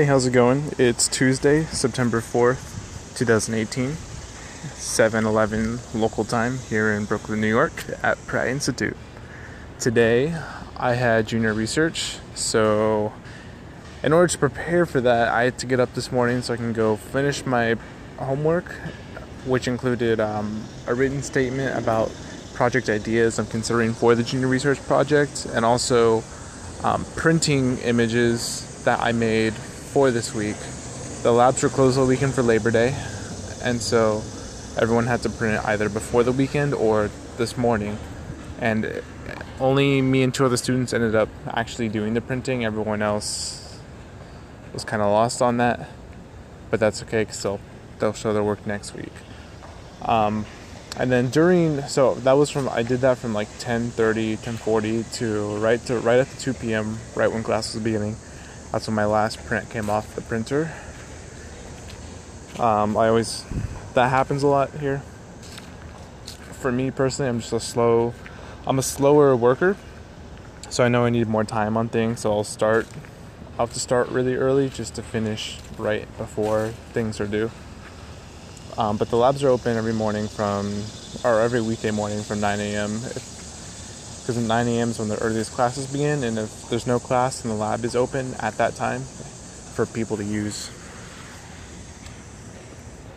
Hey, how's it going? It's Tuesday, September 4th, 2018, 7 11 local time here in Brooklyn, New York at Pratt Institute. Today I had junior research, so in order to prepare for that, I had to get up this morning so I can go finish my homework, which included um, a written statement about project ideas I'm considering for the junior research project, and also um, printing images that I made for this week. The labs were closed all weekend for Labor Day, and so everyone had to print it either before the weekend or this morning. And only me and two other students ended up actually doing the printing. Everyone else was kind of lost on that, but that's okay because they'll, they'll show their work next week. Um, and then during so that was from I did that from like 10:30, 10:40 to right to right at the 2 p.m. right when class was beginning that's when my last print came off the printer. Um, I always, that happens a lot here. For me personally, I'm just a slow, I'm a slower worker. So I know I need more time on things. So I'll start, I'll have to start really early just to finish right before things are due. Um, but the labs are open every morning from, or every weekday morning from 9 a.m. If, because at 9 a.m. is when the earliest classes begin, and if there's no class and the lab is open at that time for people to use.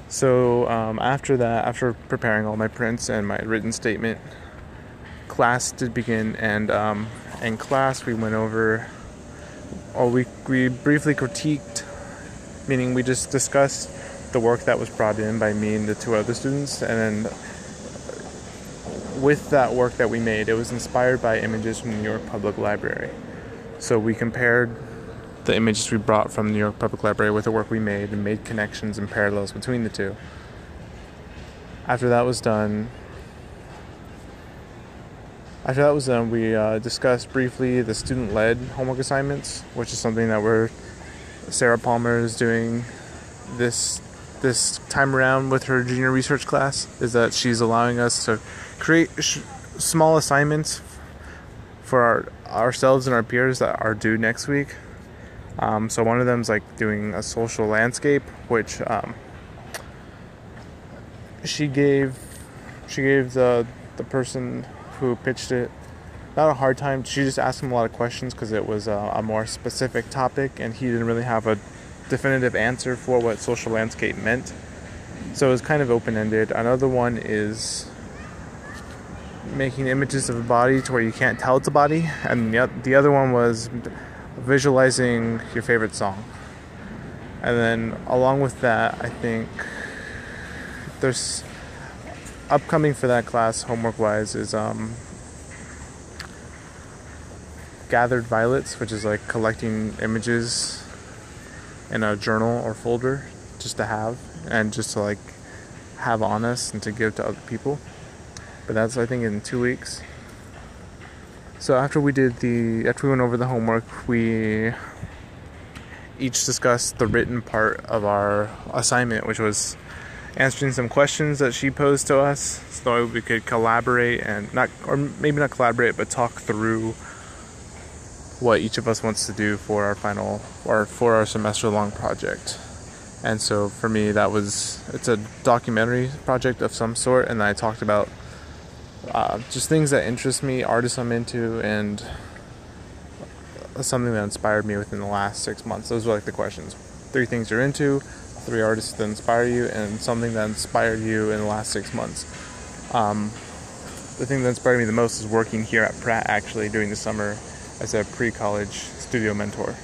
So um, after that, after preparing all my prints and my written statement, class did begin, and um, in class we went over, or we we briefly critiqued, meaning we just discussed the work that was brought in by me and the two other students, and then with that work that we made, it was inspired by images from the New York Public Library. So we compared the images we brought from the New York Public Library with the work we made and made connections and parallels between the two. After that was done, after that was done, we uh, discussed briefly the student-led homework assignments, which is something that we're Sarah Palmer is doing this this time around with her junior research class. Is that she's allowing us to create sh- small assignments for our, ourselves and our peers that are due next week. Um, so one of them is like doing a social landscape, which um, she gave she gave the the person who pitched it not a hard time. She just asked him a lot of questions because it was a, a more specific topic, and he didn't really have a definitive answer for what social landscape meant. So it was kind of open ended. Another one is making images of a body to where you can't tell it's a body, and the, the other one was visualizing your favorite song. And then along with that, I think there's upcoming for that class homework wise is um, gathered violets, which is like collecting images in a journal or folder just to have and just to like have on us and to give to other people but that's I think in two weeks. So after we did the after we went over the homework, we each discussed the written part of our assignment, which was answering some questions that she posed to us, so we could collaborate and not, or maybe not collaborate, but talk through what each of us wants to do for our final or for our semester long project. And so for me, that was it's a documentary project of some sort, and I talked about uh, just things that interest me, artists I'm into, and something that inspired me within the last six months. Those were like the questions. Three things you're into, three artists that inspire you, and something that inspired you in the last six months. Um, the thing that inspired me the most is working here at Pratt actually during the summer as a pre college studio mentor.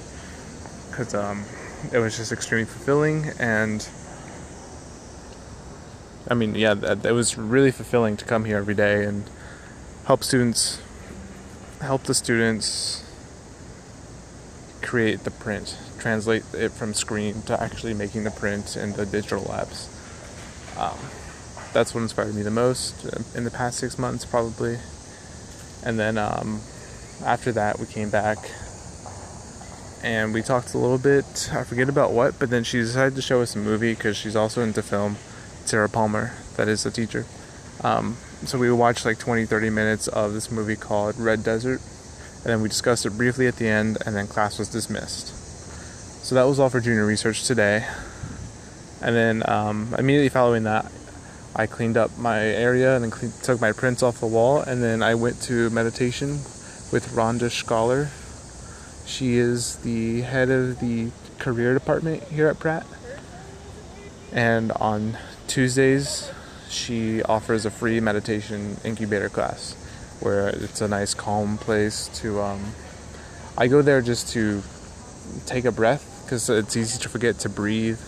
Because um, it was just extremely fulfilling and I mean, yeah, it was really fulfilling to come here every day and help students, help the students create the print, translate it from screen to actually making the print in the digital labs. Um, that's what inspired me the most in the past six months, probably. And then um, after that, we came back and we talked a little bit. I forget about what, but then she decided to show us a movie because she's also into film. Sarah Palmer, that is the teacher. Um, so we watched like 20, 30 minutes of this movie called Red Desert, and then we discussed it briefly at the end, and then class was dismissed. So that was all for junior research today. And then um, immediately following that, I cleaned up my area and then took my prints off the wall. And then I went to meditation with Rhonda Schaller. She is the head of the career department here at Pratt. And on Tuesdays, she offers a free meditation incubator class where it's a nice calm place to um, i go there just to take a breath because it's easy to forget to breathe.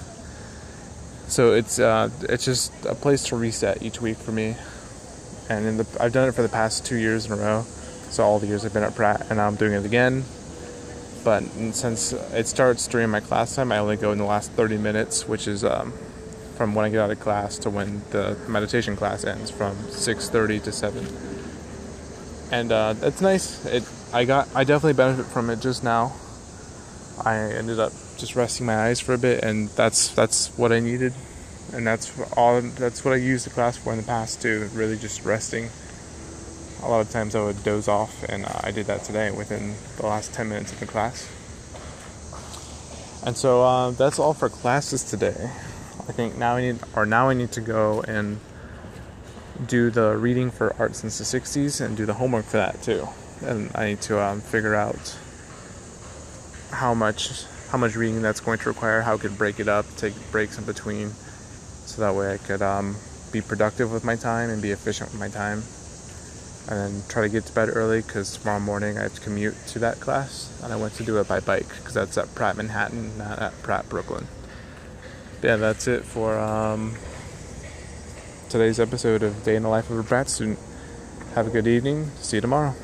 So it's uh, it's just a place to reset each week for me. And in the, i've done it for the past two years in a row so all the years i've been at pratt and now i'm doing it again. But since it starts during my class time i only go in the last 30 minutes which is um, from when I get out of class to when the meditation class ends from 6:30 to 7. And uh, it's nice. It I got I definitely benefit from it just now. I ended up just resting my eyes for a bit, and that's that's what I needed, and that's all. That's what I used the class for in the past too. Really, just resting. A lot of times I would doze off, and I did that today within the last 10 minutes of the class. And so uh, that's all for classes today. I think now I need, or now I need to go and do the reading for Art since the 60s and do the homework for that too. And I need to um, figure out how much how much reading that's going to require, how I could break it up, take breaks in between, so that way I could um, be productive with my time and be efficient with my time. And then try to get to bed early because tomorrow morning I have to commute to that class, and I went to do it by bike because that's at Pratt Manhattan, not at Pratt Brooklyn yeah, that's it for um, today's episode of Day in the Life of a Pratt Student. Have a good evening. See you tomorrow.